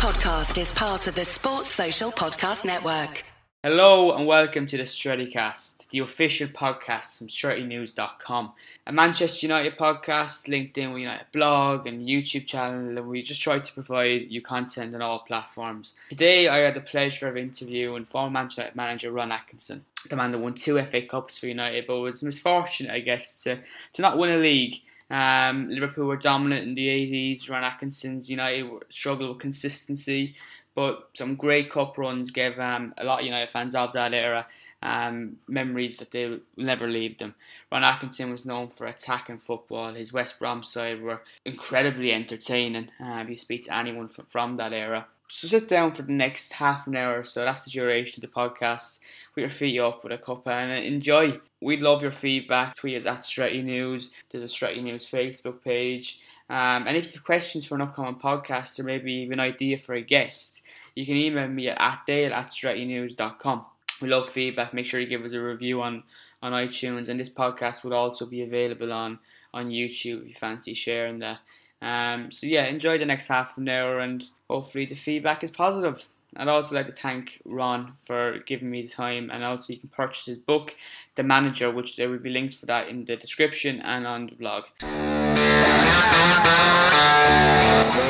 podcast is part of the Sports Social Podcast Network. Hello and welcome to the Strettycast, the official podcast from StrettyNews.com. A Manchester United podcast, LinkedIn United blog and YouTube channel, and we just try to provide you content on all platforms. Today I had the pleasure of interviewing former Manchester United manager Ron Atkinson, the man that won two FA Cups for United, but was misfortunate, I guess, to, to not win a league. Um, Liverpool were dominant in the 80s. Ron Atkinson's United struggled with consistency, but some great cup runs gave um, a lot of United fans of that era um, memories that they will never leave them. Ron Atkinson was known for attacking football. His West Brom side were incredibly entertaining. Uh, if you speak to anyone from, from that era, so sit down for the next half an hour or so. That's the duration of the podcast. Put your feet up with a cup and enjoy. We'd love your feedback. Tweet us at Stretty News. There's a Stretty News Facebook page. Um, and if you have questions for an upcoming podcast or maybe even an idea for a guest, you can email me at dale at strettynews.com. We love feedback. Make sure you give us a review on, on iTunes. And this podcast will also be available on, on YouTube if you fancy sharing that. Um, so yeah, enjoy the next half an hour and hopefully the feedback is positive. I'd also like to thank Ron for giving me the time, and also you can purchase his book, The Manager, which there will be links for that in the description and on the blog. More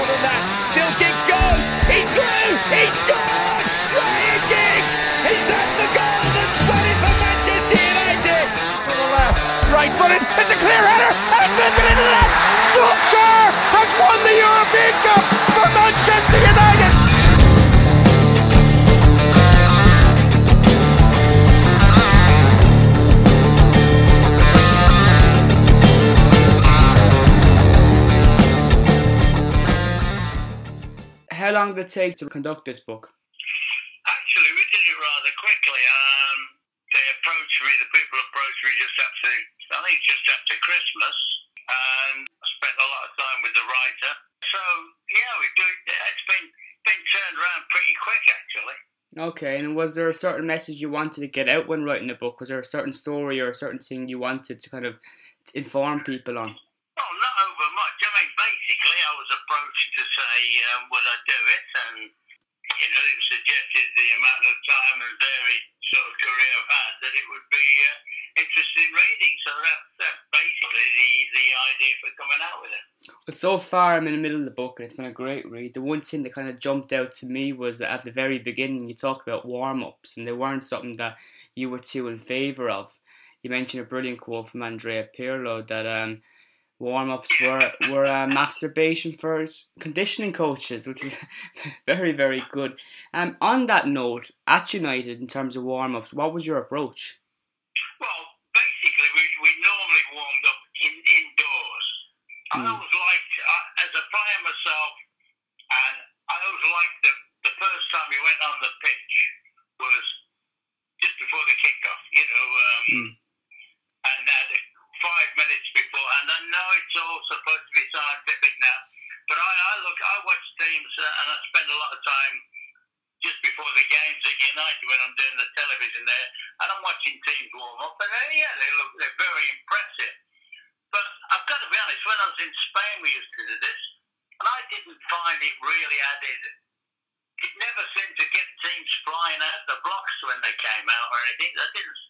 than that, still Giggs goes. He's through. He scored. Ryan Giggs. Is that the goal that's won it for Manchester United? To the left, right footed. It's a clear header, and it's lifted into the net. Solskjaer has won the European Cup for Manchester United. How long did it take to conduct this book? Actually, we did it rather quickly. Um, they approached me, the people approached me just after, I think just after Christmas, and I spent a lot of time with the writer. So, yeah, we do it. It's been, been turned around pretty quick, actually. Okay, and was there a certain message you wanted to get out when writing the book? Was there a certain story or a certain thing you wanted to kind of inform people on? Well, not over much. I mean, basically, I was approached to say, um, would I do it? And, you know, it suggested the amount of time and varied sort of career I've had that it would be uh, interesting reading. So that, that's basically the, the idea for coming out with it. But so far, I'm in the middle of the book, and it's been a great read. The one thing that kind of jumped out to me was that at the very beginning, you talk about warm ups, and they weren't something that you were too in favour of. You mentioned a brilliant quote from Andrea Pirlo that um, warm ups were, were a masturbation for conditioning coaches, which is very, very good. Um, on that note, at United, in terms of warm ups, what was your approach? Well, basically, we, we normally warmed up in, indoors. I Hmm. always liked, uh, as a player myself, and I always liked the, the first time you went on the pitch was just before the kickoff, you Hmm. and uh, five minutes before. And I know it's all supposed to be scientific now, but I, I look, I watch teams uh, and I spend a lot of time just before the games at United when I'm doing the television there, and I'm watching teams warm up, and they, yeah, they look they're very impressive. But I've got to be honest, when I was in Spain, we used to do this, and I didn't find it really added. It never seemed to get teams flying out the blocks when they came out or anything. That didn't.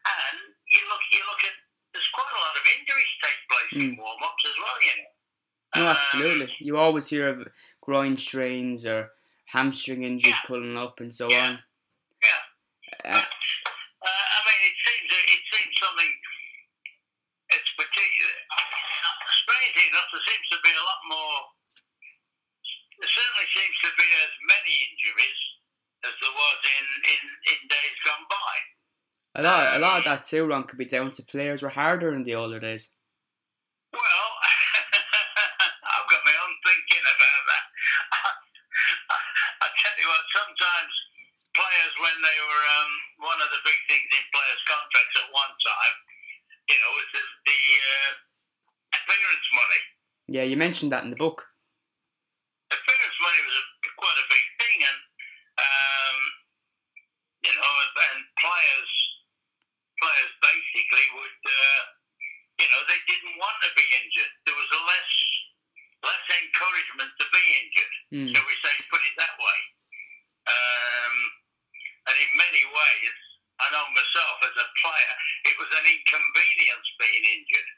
And you look, you look at. There's quite a lot of injuries take place in Mm. warm ups as well, you know. No, Um, absolutely. You always hear of groin strains or hamstring injuries Yeah. pulling up and so Yeah. on. Yeah. Uh, Uh, I mean, it seems it seems something. It's particular. Strangely enough, there seems to be a lot more. There certainly seems to be as many injuries as there was in, in, in days gone by. a lot, a lot of that too, Ron, could be down to players were harder in the older days. Well, I've got my own thinking about that. What, sometimes players, when they were um, one of the big things in players' contracts at one time, you know, was the, the uh, appearance money. Yeah, you mentioned that in the book. Appearance money was a, quite a big thing, and um, you know, and, and players, players basically would, uh, you know, they didn't want to be injured. There was a less less encouragement to be injured. Mm. Shall we say, put it that um, and in many ways, I know myself as a player, it was an inconvenience being injured.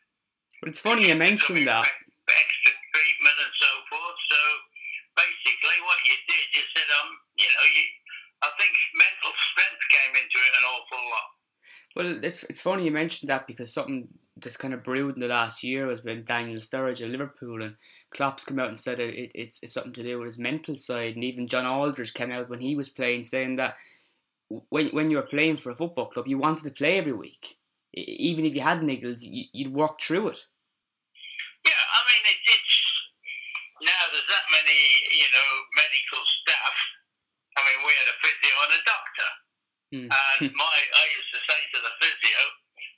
But it's funny you mentioned that. Extra treatment and so forth. So basically, what you did, you said, um, you know, you, I think mental strength came into it an awful lot. Well, it's it's funny you mentioned that because something that's kind of brewed in the last year has been Daniel Sturridge at Liverpool, and Klopp's come out and said it, it's, it's something to do with his mental side, and even John Aldridge came out when he was playing saying that when when you were playing for a football club, you wanted to play every week, even if you had niggles, you, would work through it. Yeah, I mean it, it's now there's that many you know medical staff. I mean, we had a physio and a doctor. Mm. And my, I used to say to the physio,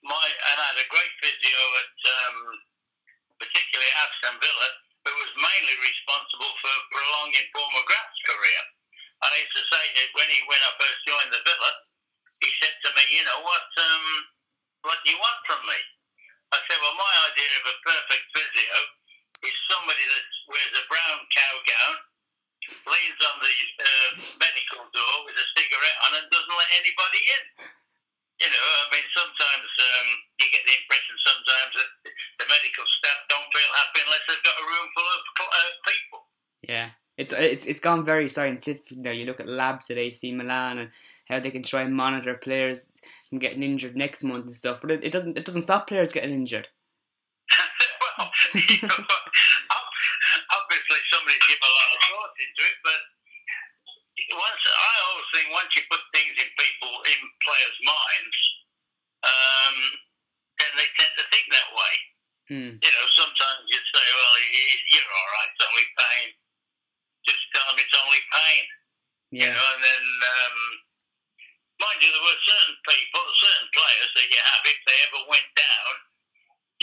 my, and I had a great physio at, um, particularly Aston Villa, who was mainly responsible for prolonging Paul McGrath's career. I used to say that when he, when I first joined the Villa, he said to me, you know, what, um, what do you want from me? I said, well, my idea of a perfect physio is somebody that wears a brown cow gown, leans on the uh, medical door with a cigarette on and doesn't let anybody in. You know, I mean, sometimes um, you get the impression sometimes that the medical staff don't feel happy unless they've got a room full of uh, people. Yeah. It's, it's it's gone very scientific now. You look at labs at AC Milan and how they can try and monitor players from getting injured next month and stuff, but it, it doesn't it doesn't stop players getting injured. well, you know, obviously somebody's given a lot of thought into it, but once I always think once you put things in people in players' minds, um, then they tend to think that way. Mm. You know, sometimes you say, "Well, you're all right. It's only pain." Just tell them it's only pain. Yeah. You know, and then, um, mind you, there were certain people, certain players that you have. If they ever went down,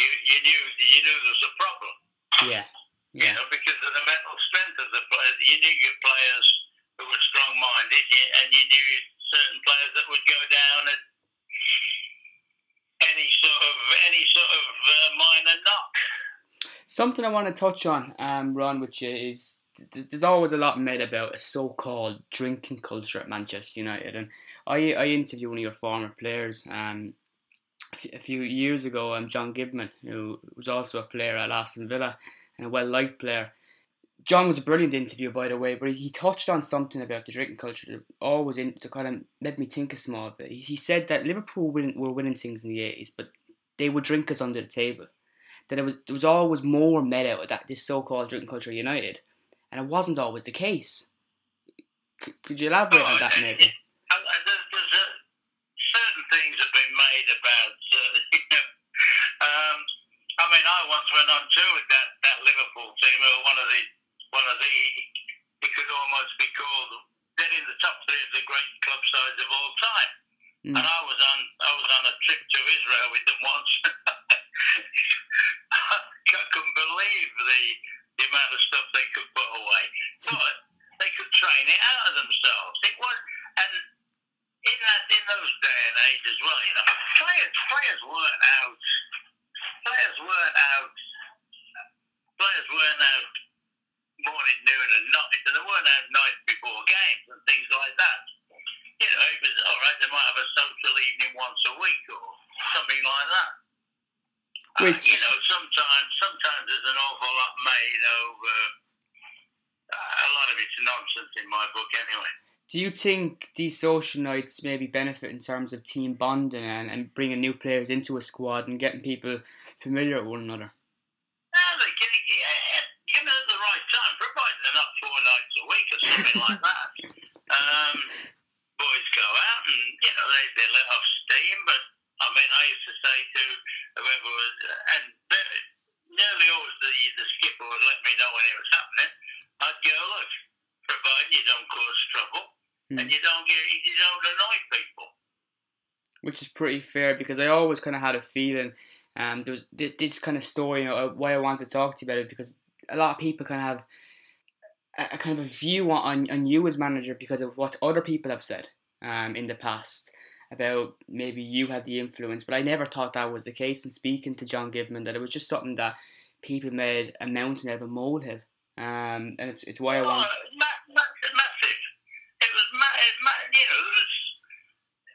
you you knew you knew there was a problem. Yeah. Yeah. You know, because of the mental strength of the players. You knew your players who were strong minded, and you knew certain players that would go down at any sort of any sort of uh, minor knock. Something I want to touch on, um, Ron, which is there's always a lot made about a so-called drinking culture at Manchester United, and I I interviewed one of your former players, um, a few years ago, um, John Gidman, who was also a player at Aston Villa, and a well liked player. John was a brilliant interview, by the way, but he touched on something about the drinking culture that always in, to kind of made me think a small bit. He said that Liverpool win, were winning things in the 80s, but they were drinkers under the table. That it was, there was always more made out of that, this so called drinking culture United, and it wasn't always the case. C- could you elaborate on that, maybe? I mean, I once went on tour with that, that Liverpool team, who were one of the one of the it could almost be called they're in the top three of the great club sides of all time. Mm. And I was on I was on a trip to Israel with them once. I couldn't believe the the amount of stuff they could put away, but they could train it out of themselves. It was and in that in those day and age as well, you know, players players weren't out players weren't out. Players weren't out morning, noon, and night, and they weren't out night before games and things like that. You know, it was all right. They might have a social evening once a week or something like that. Which uh, you know, sometimes sometimes there's an awful lot made over. Uh, a lot of it's nonsense in my book, anyway. Do you think these social nights maybe benefit in terms of team bonding and, and bringing new players into a squad and getting people familiar with one another? No, they can, yeah, give at the right time, they're not four nights a week or something like that. Um, boys go out and, you know, they, they let off steam, but I mean, I used to say to whoever was, and nearly always the, the skipper would let me know when it was happening. I'd go, look, providing you don't cause trouble mm. and you don't get you don't annoy people. Which is pretty fair because I always kind of had a feeling, um, there was this kind of story. You know, why I wanted to talk to you about it because a lot of people kind of have a, a kind of a view on, on you as manager because of what other people have said um, in the past about maybe you had the influence, but I never thought that was the case. And speaking to John Gidman, that it was just something that people made a mountain out of a molehill, um, and it's it's why I want. Oh, massive. It was, you know, it was,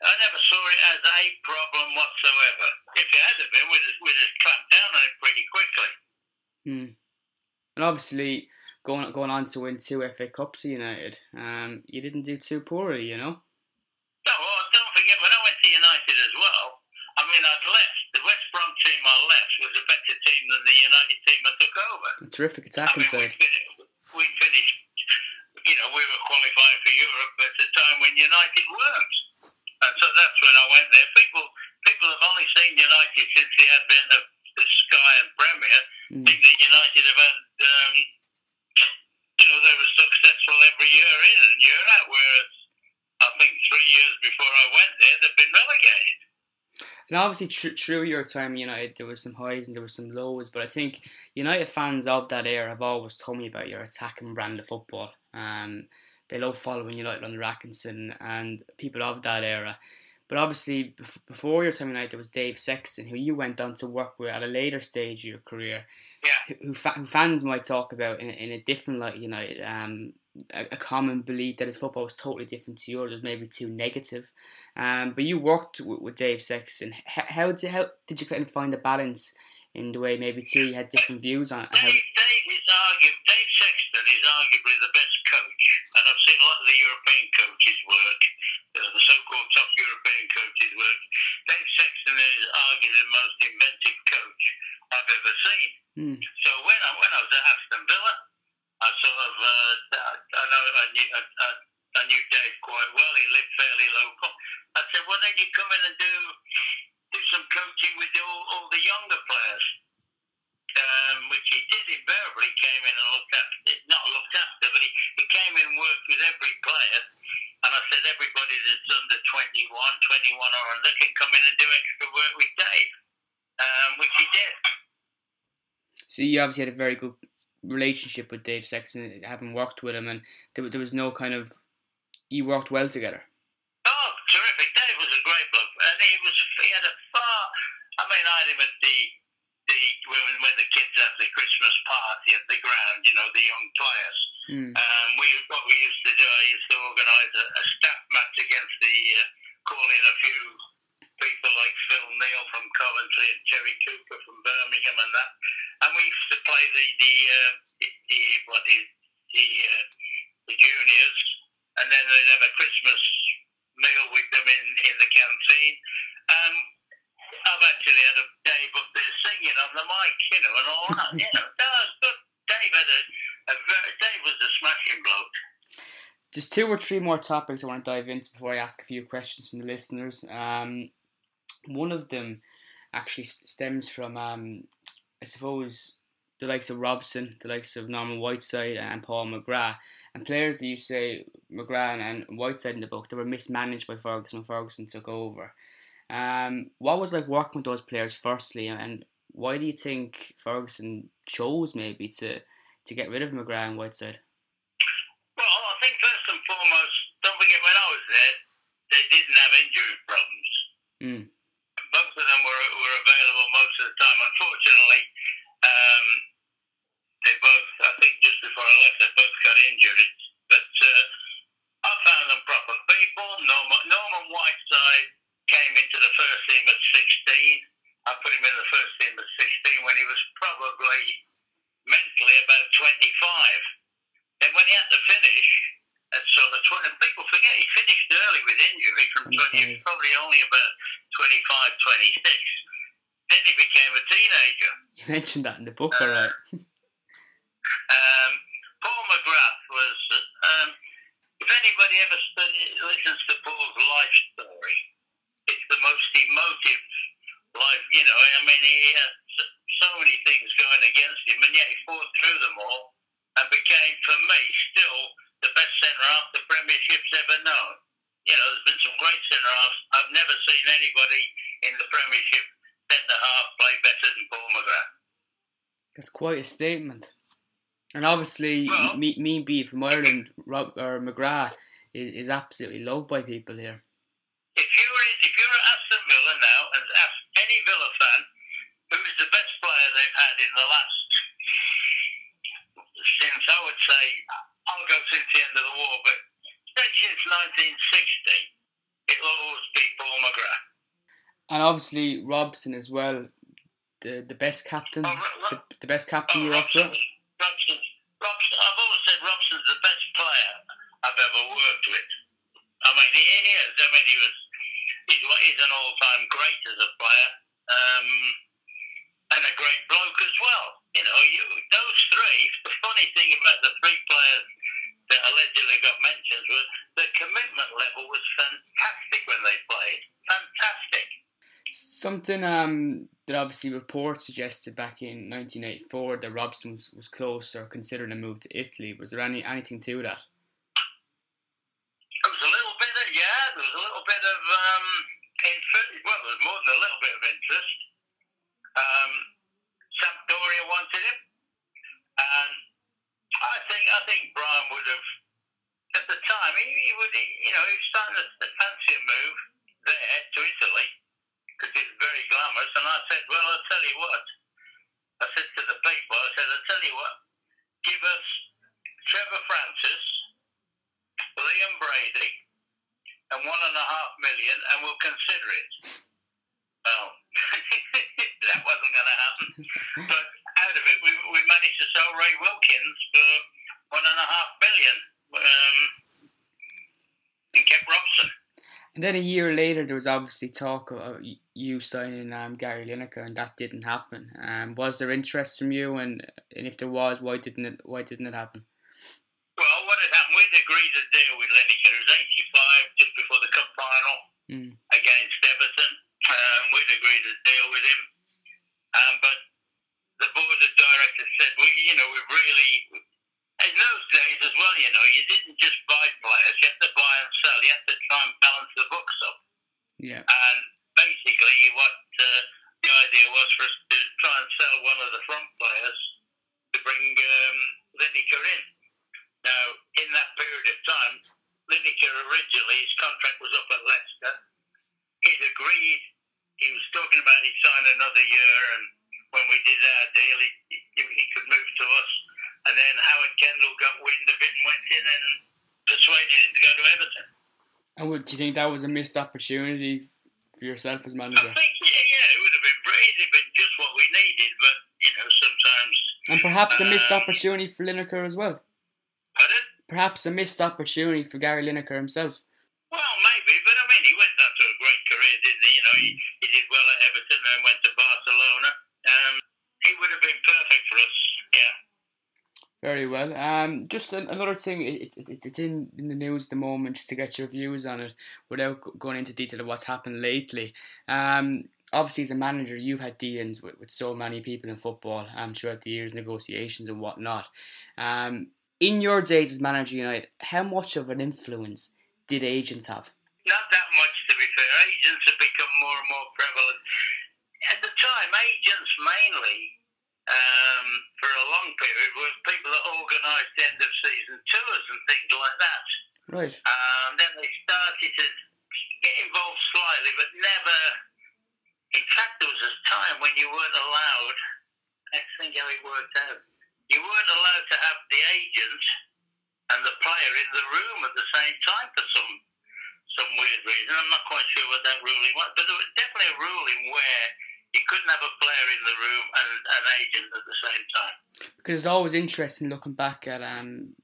I never saw it as a problem whatsoever. If it had been, we'd have, we'd have clamped down on it pretty quickly. Hmm. And obviously, going going on to win two FA Cups at United, um, you didn't do too poorly, you know. No, well, don't forget when I went to United as well. I mean, I'd left the West Brom team. I left was a better team than the United team I took over. A terrific I attacking mean, side. we finished. You know, we were qualifying for Europe at a time when United weren't, and so that's when I went there. People, people have only seen United since the advent of the Sky and Premier. Mm. think that United have had, um, you know, they were successful every year in and year out, whereas I think three years before I went there, they've been relegated. And obviously, tr- through your time at United, there was some highs and there were some lows. But I think United fans of that era have always told me about your attacking brand of football. Um, they love following United under Atkinson and people of that era. But obviously, before your time at United, there was Dave Sexton, who you went on to work with at a later stage of your career. Yeah. who, fa- who fans might talk about in, a- in a different light, United. Um, a, a common belief that his football was totally different to yours was maybe too negative. Um, but you worked with, with Dave Sexton. How, how did how did you kind of find the balance in the way maybe you had different views on how? Dave, Dave is argu- Dave Sexton is arguably the best coach, and I've seen a lot of the European coaches work, uh, the so-called top European coaches work. Dave Sexton is arguably the most inventive coach I've ever seen. Hmm. So when I when I was at Aston Villa, I sort of uh, I know I knew I, I, I knew Dave quite well. He lived fairly local. I said, well, then you come in and do do some coaching with all, all the younger players. Um, which he did invariably came in and looked after not looked after, but he, he came in and worked with every player. And I said, everybody that's under 21, 21 or under can come in and do extra work with Dave, um, which he did. So you obviously had a very good relationship with Dave Sexton, having worked with him, and there, there was no kind of you worked well together. Oh, terrific! Dave was a great bloke, and he was he had a far. I mean, I had him at the the when, when the kids had the Christmas party at the ground. You know, the young players. Hmm. Um, we what we used to do. I used to organise a, a staff match against the uh, call in a few people like Neal from Coventry and Terry Cooper from Birmingham and that, and we used to play the the uh, the, what the the, uh, the juniors, and then they'd have a Christmas meal with them in in the canteen. Um, I've actually had a Dave up there singing on the mic, you know, and all that. You know, that was good. Dave had a, a Dave was a smashing bloke. Just two or three more topics I want to dive into before I ask a few questions from the listeners. Um, one of them actually stems from, um, I suppose, the likes of Robson, the likes of Norman Whiteside and Paul McGrath, and players that you say McGrath and Whiteside in the book they were mismanaged by Ferguson when Ferguson took over. Um, what was like working with those players firstly, and why do you think Ferguson chose maybe to to get rid of McGrath and Whiteside? Well, I think first and foremost, don't forget when I was there, they didn't have injury problems. Mm. Both of them were, were available most of the time. Unfortunately, um, they both, I think just before I left, they both got injured. But uh, I found them proper people. Norman, Norman Whiteside came into the first team at 16. I put him in the first team at 16 when he was probably mentally about 25. And when he had to finish at sort of 20, and people forget he finished early with injury from 20, he was probably only about 25, 26. Then he became a teenager. You mentioned that in the book, alright. Um, Paul McGrath was, um, if anybody ever study, listens to Paul's life story, it's the most emotive life, you know, I mean, he had so many things going against him, and yet he fought through them all and became, for me, still the best centre half the Premiership's ever known. You know, there's been some great centre halves. I've never seen anybody in the Premiership centre half play better than Paul McGrath. That's quite a statement. And obviously, Well- me, me being from Ireland, Rob, or McGrath is, is absolutely loved by people here. if you're in, if you're at Aston Villa now and ask any Villa fan who is the best player they've had in the last since I would say I'll go since the end of the war, but since 1960, it'll always be Paul McGrath. And obviously Robson as well, the the best captain, Oh, the, the best captain Oh, you're up to. Robson, Robson, Robson, I've always said Robson's the best player I've ever worked with. I mean, he is. I mean, he was. He's, he's an all-time great as a player, um, and a great bloke as well. You know, you, those three. The funny thing about the three players that allegedly got mentions was the commitment level was fantastic when they played. Fantastic. Something um, that obviously reports suggested back in 1984 that Robson was, was close or considering a move to Italy. Was there any anything to that? Yeah, there was a little bit of um, interest. Well, there was more than a little bit of interest. Um, Sampdoria wanted him, and I think I think Brian would have at the time he, he would he, you know he was starting to fancy a move there to Italy because it's very glamorous. And I said, well, I'll tell you what. I said to the people, I said, I'll tell you what, give us Trevor Francis, Liam Brady, and one and a half million, and we'll consider it. Well, that wasn't going to happen. But out of it, we, we managed to sell Ray Wilkins for one and a half million, um, and kept Robson. And then a year later, there was obviously talk of you signing um, Gary Lineker, and that didn't happen. Um, was there interest from you, and and if there was, why didn't it? Why didn't it happen? Well, what had happened, we'd agreed a deal with Lineker. It was 85, just before the cup final Mm. against Everton. Um, we'd agreed a deal with him. Um, but the board of directors said, we, you know, we've really, in those days as well, you know, you didn't just buy players, you had to buy and sell. You had to try and balance the books up. Yeah. And basically, what uh, the idea was for us to try and sell one of the front players to bring um, Lineker in. Now, in that period of time, Lineker originally, his contract was up at Leicester. He'd agreed, he was talking about he'd sign another year, and when we did our deal, he, he, he could move to us. And then Howard Kendall got wind of it and went in and persuaded him to go to Everton. And would do you think that was a missed opportunity for yourself as manager? I think, yeah, yeah, it would have been great. It'd been just what we needed, but, you know, sometimes. And perhaps a missed Um, opportunity for Lineker as well. Perhaps a missed opportunity for Gary Lineker himself. Well, maybe, but I mean, he went on to a great career, didn't he? You know, he, he did well at Everton and went to Barcelona. Um, he would have been perfect for us, yeah. Very well. Um, just an, another thing, it, it, it's in, in the news at the moment, just to get your views on it, without going into detail of what's happened lately. Um, obviously, as a manager, you've had dealings with, with so many people in football um, throughout the years, negotiations and whatnot. Um, in your days as manager United, how much of an influence did agents have? Not that much, to be fair. Agents have become more and more prevalent. At the time, agents mainly, um, for a long period, were people that organised end of season tours and things like that. Right. Um, then they started to get involved slightly, but never. In fact, there was a time when you weren't allowed. Let's think how it worked out. You weren't allowed to have the agent and the player in the room at the same time for some some weird reason. I'm not quite sure what that ruling was, but there was definitely a ruling where you couldn't have a player in the room and an agent at the same time. Because it's always interesting looking back at um,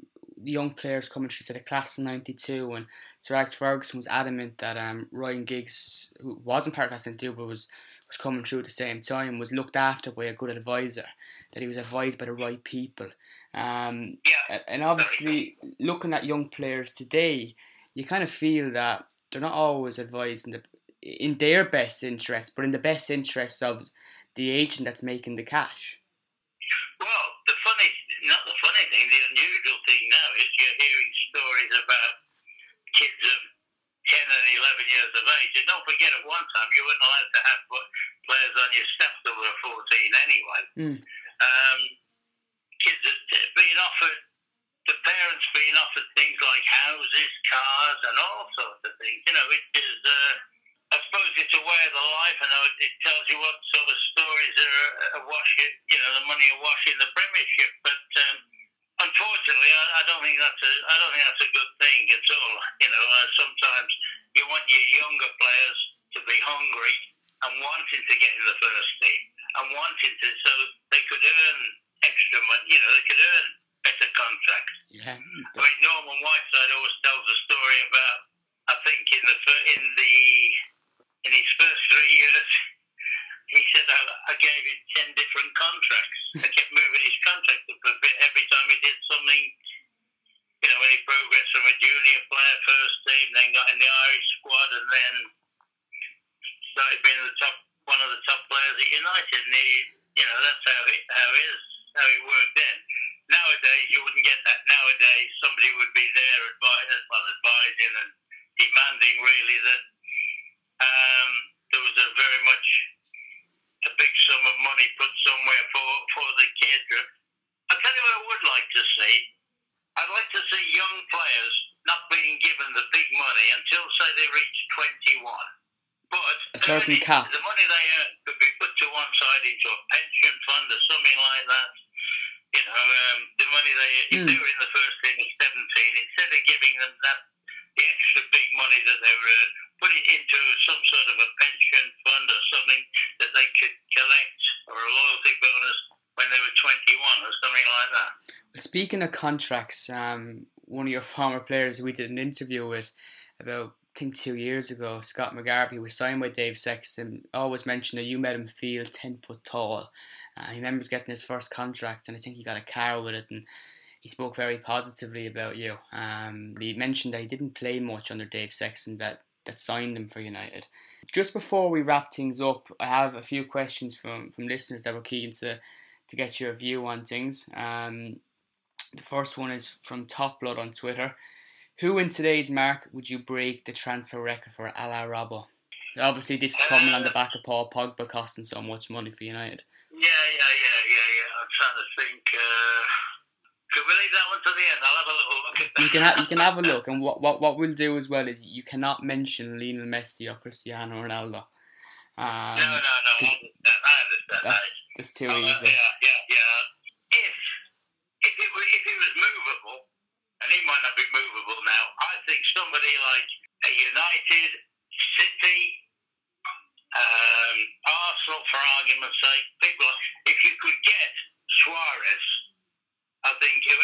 young players coming through, say, the class of 92, and Sir Alex Ferguson was adamant that um, Ryan Giggs, who wasn't part of class 92 but was, was coming through at the same time, was looked after by a good advisor, that he was advised by the right people. Um, Yeah. and obviously, looking at young players today, you kind of feel that they're not always advised in, the, in their best interest, but in the best interest of the agent that's making the cash. Well, the funny, not the funny thing, the unusual thing now is you're hearing stories about kids of 10 and 11 years of age. And don't forget, at one time, you weren't allowed to have pl- players on your staff they were 14 anyway. Mm. Um, kids being offered, the parents being offered things like houses, cars, and all sorts of things. You know, it is, uh, I suppose it's a way of the life, and it tells you what sort of stories are, washing, you know, the money are washing the Premiership. But um, unfortunately, I, I don't think that's a, I don't think that's a good thing. It's all. You know, uh, sometimes you want your younger players to be hungry and wanting to get in the first team and wanted to, so they could earn extra money. You know, they could earn better contracts. Yeah. I mean, Norman Whiteside always tells a story about. I think in the in the in his first three years, he said I, I gave him ten different contracts. I kept moving his contract up a bit every time he did something. You know, when he progressed from a junior player, first team, then got in the Irish squad, and then started being the top one of the top players at United. And he, you know, that's how it how it is how it worked then. Nowadays, you wouldn't get that. Nowadays, somebody would be there advising, well, advising and demanding really that um, there was a very much a big sum of money put somewhere for, for the kid. I'll tell you what I would like to see. I'd like to see young players not being given the big money until, say, they reach 21. But A certain earning- cap. the money they earn could be put to one side into a pension fund or something like that. You know, um, the money they, if Hmm. they were in the first team at 17, instead of giving them that the extra big money that they were earned, put it into some sort of a pension fund or something that they could collect or a loyalty bonus when they were 21 or something like that. Speaking of contracts, um, one of your former players we did an interview with about I think two years ago, Scott McGarvey was signed by Dave Sexton. Always mentioned that you made him feel ten foot tall. Uh, he remembers getting his first contract, and I think he got a car with it. And he spoke very positively about you. Um, he mentioned that he didn't play much under Dave Sexton that that signed him for United. Just before we wrap things up, I have a few questions from from listeners that were keen to to get your view on things. Um, the first one is from Top Blood on Twitter. Who in today's market would you break the transfer record for Ala Robbo? Obviously, this is coming on the back of Paul Pogba costing so much money for United. Yeah, yeah, yeah, yeah, yeah. I'm trying to think. Uh, could we leave that one to the end? I'll have a little look at that. You can ha- you can have a look, and what, what what we'll do as well is you cannot mention Lionel Messi or Cristiano Ronaldo. Um, no, no, no. I understand. I understand. that. that's that's too Oh, uh, easy. Yeah, yeah, yeah. If if it were, if it was movable, he might not be movable now, I think somebody like a United, City, um, Arsenal, for argument's sake, people. like- If you could get Suarez, I think if,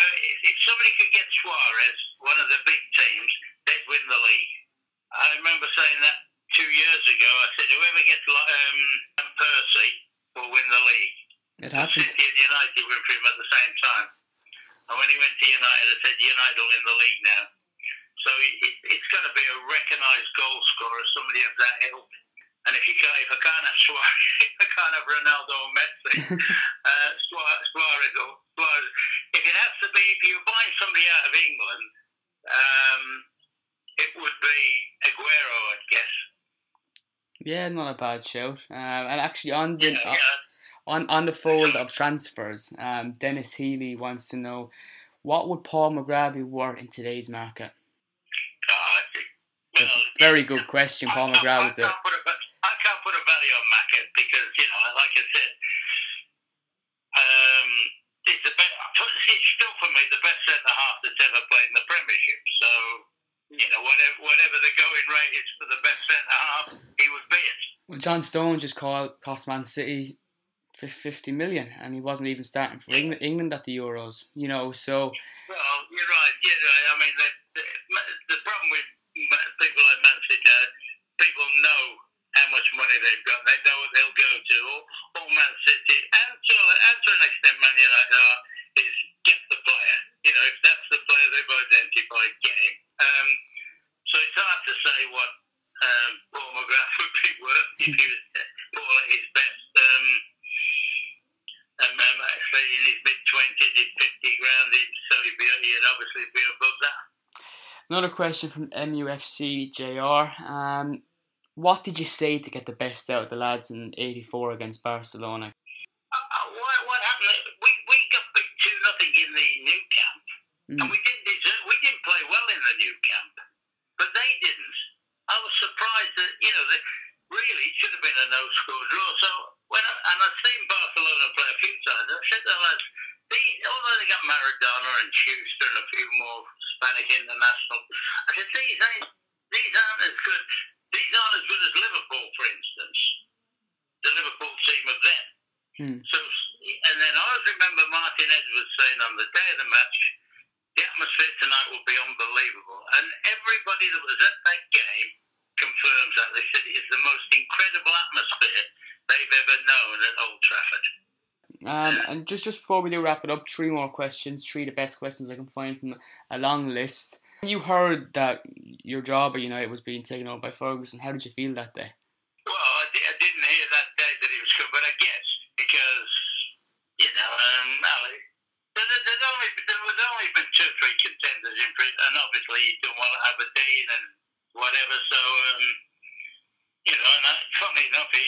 if somebody could get Suarez, one of the big teams, they'd win the league. I remember saying that two years ago. I said whoever gets um, Persie will win the league. It happened. City and United went for him at the same time. And when he went to United, I said United will win the league now. So it, it, it's going to be a recognised goal scorer, somebody of that ilk. And if you can't, if I can't have Suarez, if I can't have Ronaldo or Messi, uh, Suarez, Suarez, or Suarez. If it has to be, if you're buying somebody out of England, um, it would be Aguero, I'd guess. Yeah, not a bad shout. Um, and actually, on the Yeah, yeah. On on the fold of transfers, um, Dennis Healy wants to know what would Paul McGrath be worth in today's market. Think, well, Very good question. Paul I McGrath I was a can't put a can't put a value on Mackett because you know, like I said, um, it's the best. It's still for me the best centre half that's ever played in the Premiership. So you know, whatever whatever the going rate is for the best centre half, he would be it. well, John Stone just called cost Man City fif- fifty million, and he wasn't even starting for England, England at the Euros. You know, so Well, you're right. You're right. I mean, the, the, the problem with people like Man City, people know how much money they've got. They know what they'll go to. All, all Man City, and to, and to an extent, Man United are, is get the player. You know, if that's the player they've identified, get him. Um, so it's hard to say what um, Paul McGrath would be worth if he was Paul at his best. Um, um, um, say in his mid twenties, he's fifty grand, he'd, so he'd, be, he'd obviously be above that. Another question from MUFC JR. Um, what did you say to get the best out of the lads in '84 against Barcelona? Uh, what, what happened? We, we got beat two nothing in the Nou Camp, and Mm. we didn't deserve, we didn't play well in the Nou Camp, but they didn't. I was surprised that you know that really it should have been a no score draw. So when I, and I've seen Barcelona play a few times, I said to the lads, these, although they got Maradona and Schuster and a few more Spanish international, I said these ain't, these aren't as good. These aren't as good as Liverpool, for instance. The Liverpool team of then. Hmm. So, and then I always remember Martin Edwards saying on the day of the match, the atmosphere tonight will be unbelievable. And everybody that was at that game confirms that. They said it's the most incredible atmosphere they've at Old Trafford. Um, and just just before we do wrap it up, three more questions, three of the best questions I can find from a long list. You heard that your job at United was being taken over by Ferguson. How did you feel that day? Well, I, di- I didn't hear that day that he was coming, but I guess because you know, um, Ali, there, there- there's only there was only been two or three contenders in prison, and obviously he done well at Aberdeen and whatever. So um, you know, and I, funny enough, he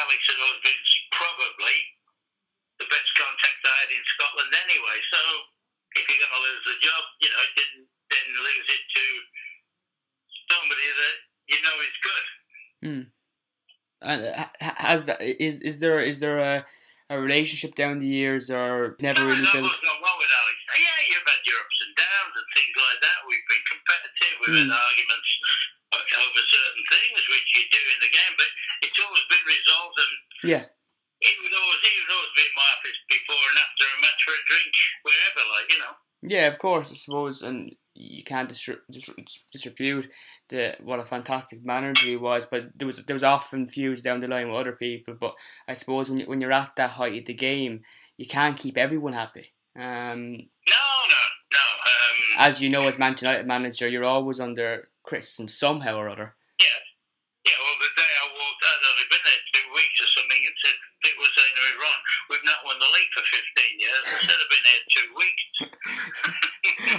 Alex had always been probably the best contact I had in Scotland anyway. So if you're going to lose the job, you know, didn't then lose it to somebody that you know is good. And has that is is there is there a, a relationship down the years or never no, really no, built? with Alex? Yeah, you've had your ups and downs and things like that. We've been competitive. We've Mm. had arguments over certain things, which you do in the game, but it's always been resolved. And Yeah. he would always, he would always be in my office before and after a match for a drink, wherever, like you know. Yeah, of course, I suppose, and you can't distri- dis- distribute the what a fantastic manager he was. But there was there was often feuds down the line with other people. But I suppose when you, when you're at that height of the game, you can't keep everyone happy. Um, No, no, no. Um, as you know, as Manchester United manager, you're always under criticism somehow or other. yeah, yeah. Well, the day I walked, I'd only been there two weeks or something, and said people were saying to me, "Ron, we've not won the league for 15 years. I said I've been here two weeks."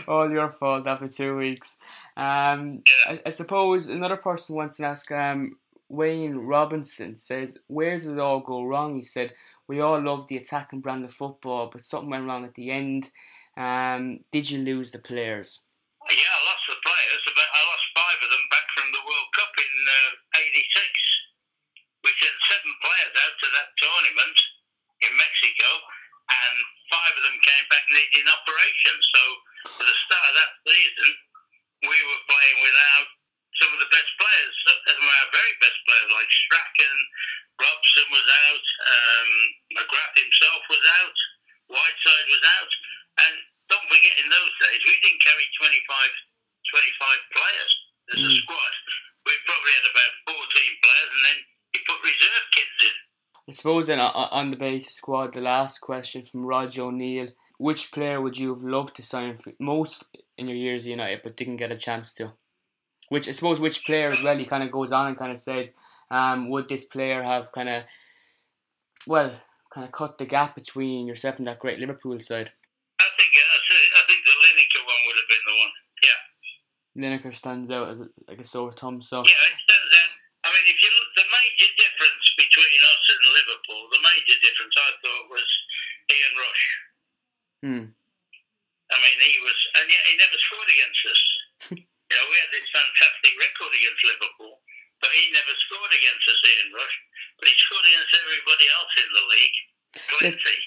All your fault after two weeks. Um, Yeah. I, I suppose another person wants to ask. Um, Wayne Robinson says, "Where did it all go wrong?" He said, "We all love the attacking brand of football, but something went wrong at the end. Um, did you lose the players?" Well, yeah, I lost the players. But I lost five of them back from the World Cup in '86. we sent seven players out to that tournament in Mexico, and five of them came back needing operations. So, for the start of that season, we were playing without some of the best players, some of our very best players, like Strachan, Robson was out, um, McGrath himself was out, Whiteside was out, and don't forget, in those days, we didn't carry 25, 25 players as a Mm. squad. We probably had about 14 players, and then you put reserve kids in. I suppose then o- o- on the basic squad, the last question from Roger O'Neill: Which player would you have loved to sign for most in your years at United, but didn't get a chance to? Which I suppose which player as well? He kind of goes on and kind of says, um, would this player have kind of, well, kind of cut the gap between yourself and that great Liverpool side? I think I thi- I think the Lineker one would have been the one. Yeah, Lineker stands out as a, like a sore thumb. So yeah. It stands out. I mean, if you look, the major difference between us and Liverpool, the major difference I thought was Ian Rush. hmm. I mean, he was, and yet he never scored against us. you know, we had this fantastic record against Liverpool, but he never scored against us, Ian Rush. But he scored against everybody else in the league. Plenty.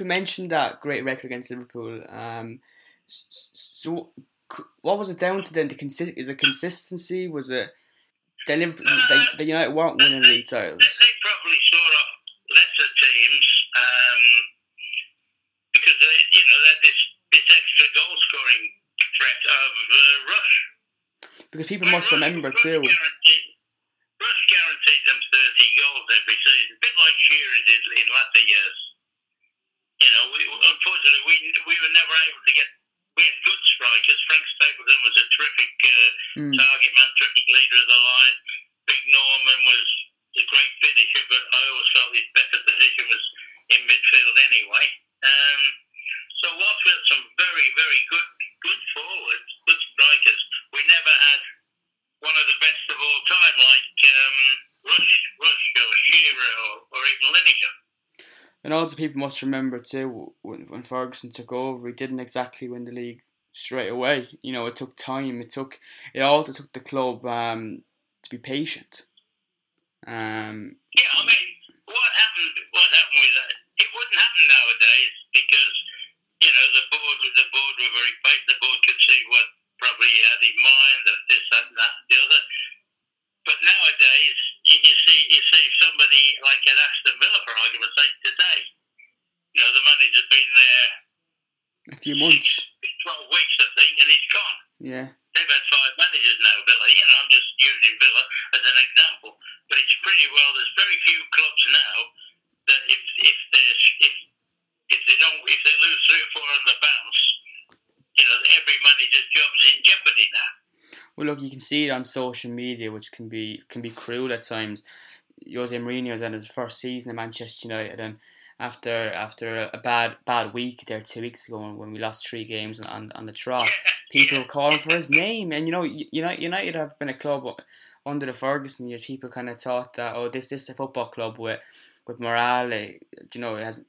Pe- people mentioned that great record against Liverpool. Um, so what was it down to then? The consi- is it consistency? Was it the Liverpool, the, the United weren't winning league titles? They, they probably saw off lesser teams um, because they, you know, they had this, this extra goal scoring threat of uh, Rush. Because people must remember too. Guaranteed, Rush guaranteed them 30 goals every season, a bit like Shearer did in latter years. You know, we, unfortunately, we we were never able to get. We had good strikers. Frank Stapleton was a terrific uh, Mm. target man, terrific leader of the line. Big Norman was a great finisher, but I always felt his better position was in midfield anyway. Um, so whilst we had some very, very good, good forwards, good strikers, we never had one of the best of all time like um, Rush, Rush or Shearer or, or even Lineker. And people must remember too when, when Ferguson took over, he didn't exactly win the league straight away. You know, it took time. It took. It also took the club um, to be patient. Um, Yeah, I mean, what happened? What happened with that? it wouldn't happen nowadays because you know the board the board were very fake. The board could see what probably he had in mind that this that and that and the other. But nowadays you, you see you see somebody like at Aston Villa for argument's sake today. You know the manager's been there A few months. twelve weeks I think and he's gone. Yeah. They've had five managers now, Villa. You know, I'm just using Villa as an example, but it's pretty well. There's very few clubs now that if if they if if they don't if they lose three or four on the bounce, you know, every manager's job's in jeopardy now. Well, look, you can see it on social media, which can be can be cruel at times. Jose Mourinho was in his first season at Manchester United, and after after a bad bad week there two weeks ago when, we lost three games on on the trot, people were calling for his name, and you know, United United have been a club under the Ferguson years. People kind of thought that oh, this this is a football club with with morale, eh, you know, it has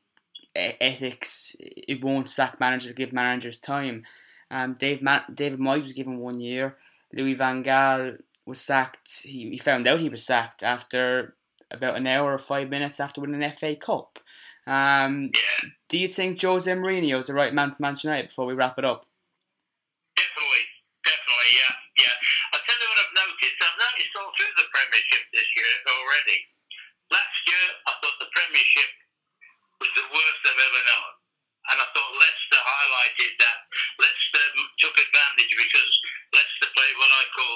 ethics. It won't sack managers, give managers time. Um, Dave Ma- David Moyes was given one year. Louis Van Gaal was sacked. He, he found out he was sacked after about an hour or five minutes after winning an FA Cup. Um, Yeah, do you think Jose Mourinho is the right man for Manchester United before we wrap it up? definitely, definitely, yeah, yeah. I'll tell you what I've noticed. I've noticed all through the Premiership this year already. Last year, I thought the Premiership was the worst I've ever known. And I thought Leicester highlighted that. Leicester took advantage because Leicester played what I call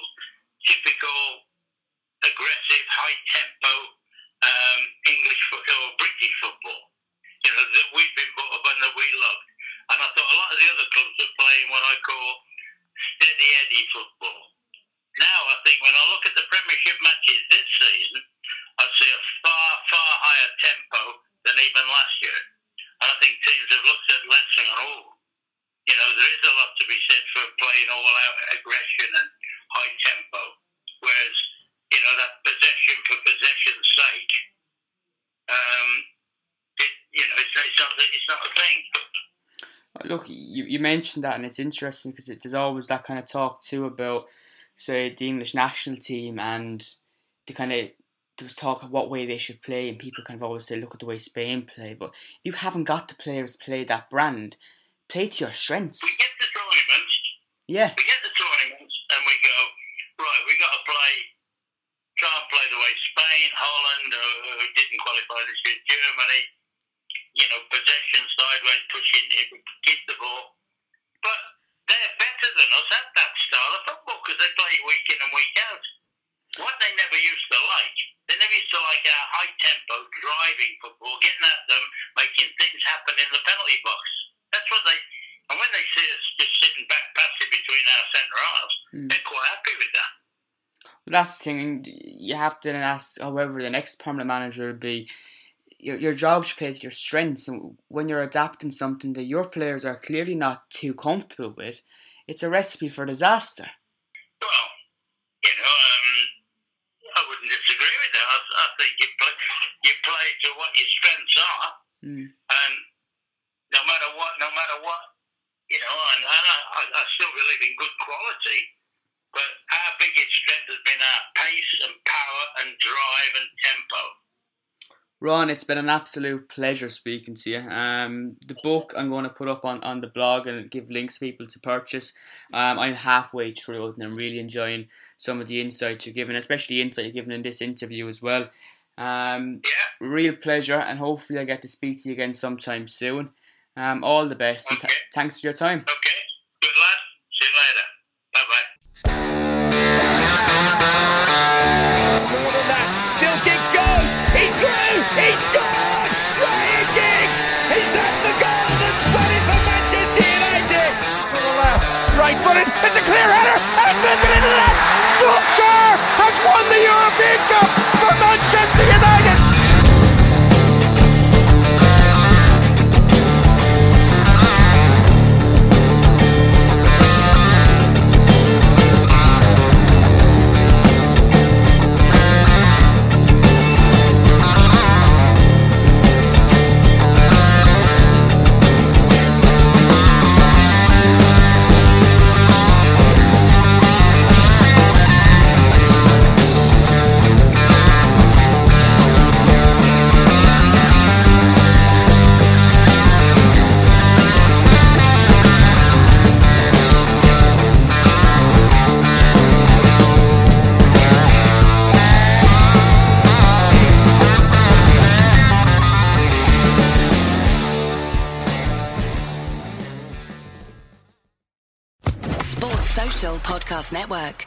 typical aggressive, high tempo um, English or British football. You know, that we've been brought up and that we loved. And I thought a lot of the other clubs were playing what I call steady Eddie football. Now I think when I look at the Premiership matches this season, I see a far, far higher tempo than even last year. And I think teams have looked at Leicester and gone, oh, you know, there is a lot to be said for playing all out aggression and high tempo. Whereas, you know, that possession for possession's sake, um, it, you know, it's, it's, not, it's not a thing. Look, you, you mentioned that, and it's interesting because it, there's always that kind of talk too about, say, the English national team and the kind of there was talk of what way they should play, and people kind of always say, look at the way Spain play. But you haven't got the players play that brand. Play to your strengths. We get the Yeah, we get the tournaments, and we go, right, we got to play, try and play the way Spain, Holland, uh, who didn't qualify this year, Germany, you know, possession sideways, pushing, it, keep the ball. But they're better than us at that style of football because they play week in and week out. What they never used to like, they never used to like our high tempo, driving football, getting at them, making things happen in the penalty box. That's what they. And when they see us just sitting back passing between our centre halves, Mm. they're quite happy with that. But that's the thing. You have to then ask, however, the next permanent manager would be your, your job should play to your strengths. And when you're adapting something that your players are clearly not too comfortable with, it's a recipe for disaster. Well, you know, um, I wouldn't disagree with that. I, I think you play, you play to what your strengths are, Mm. and no matter what, no matter what, you know, and, and I, I, I still believe in good quality, but our biggest our pace and power and drive and tempo. Ron, it's been an absolute pleasure speaking to you. Um, the book I'm going to put up on, on the blog and give links for people to purchase. Um, I'm halfway through it and I'm really enjoying some of the insights you're giving, especially the insight you're giving in this interview as well. Um, Yeah, real pleasure, and hopefully I get to speak to you again sometime soon. Um, all the best, and th- thanks for your time. okay, good lad. See you later. Through. He's scored. Ryan Giggs. Is that the goal that's it for Manchester United? To the left. Right footed. It's a clear header. Network.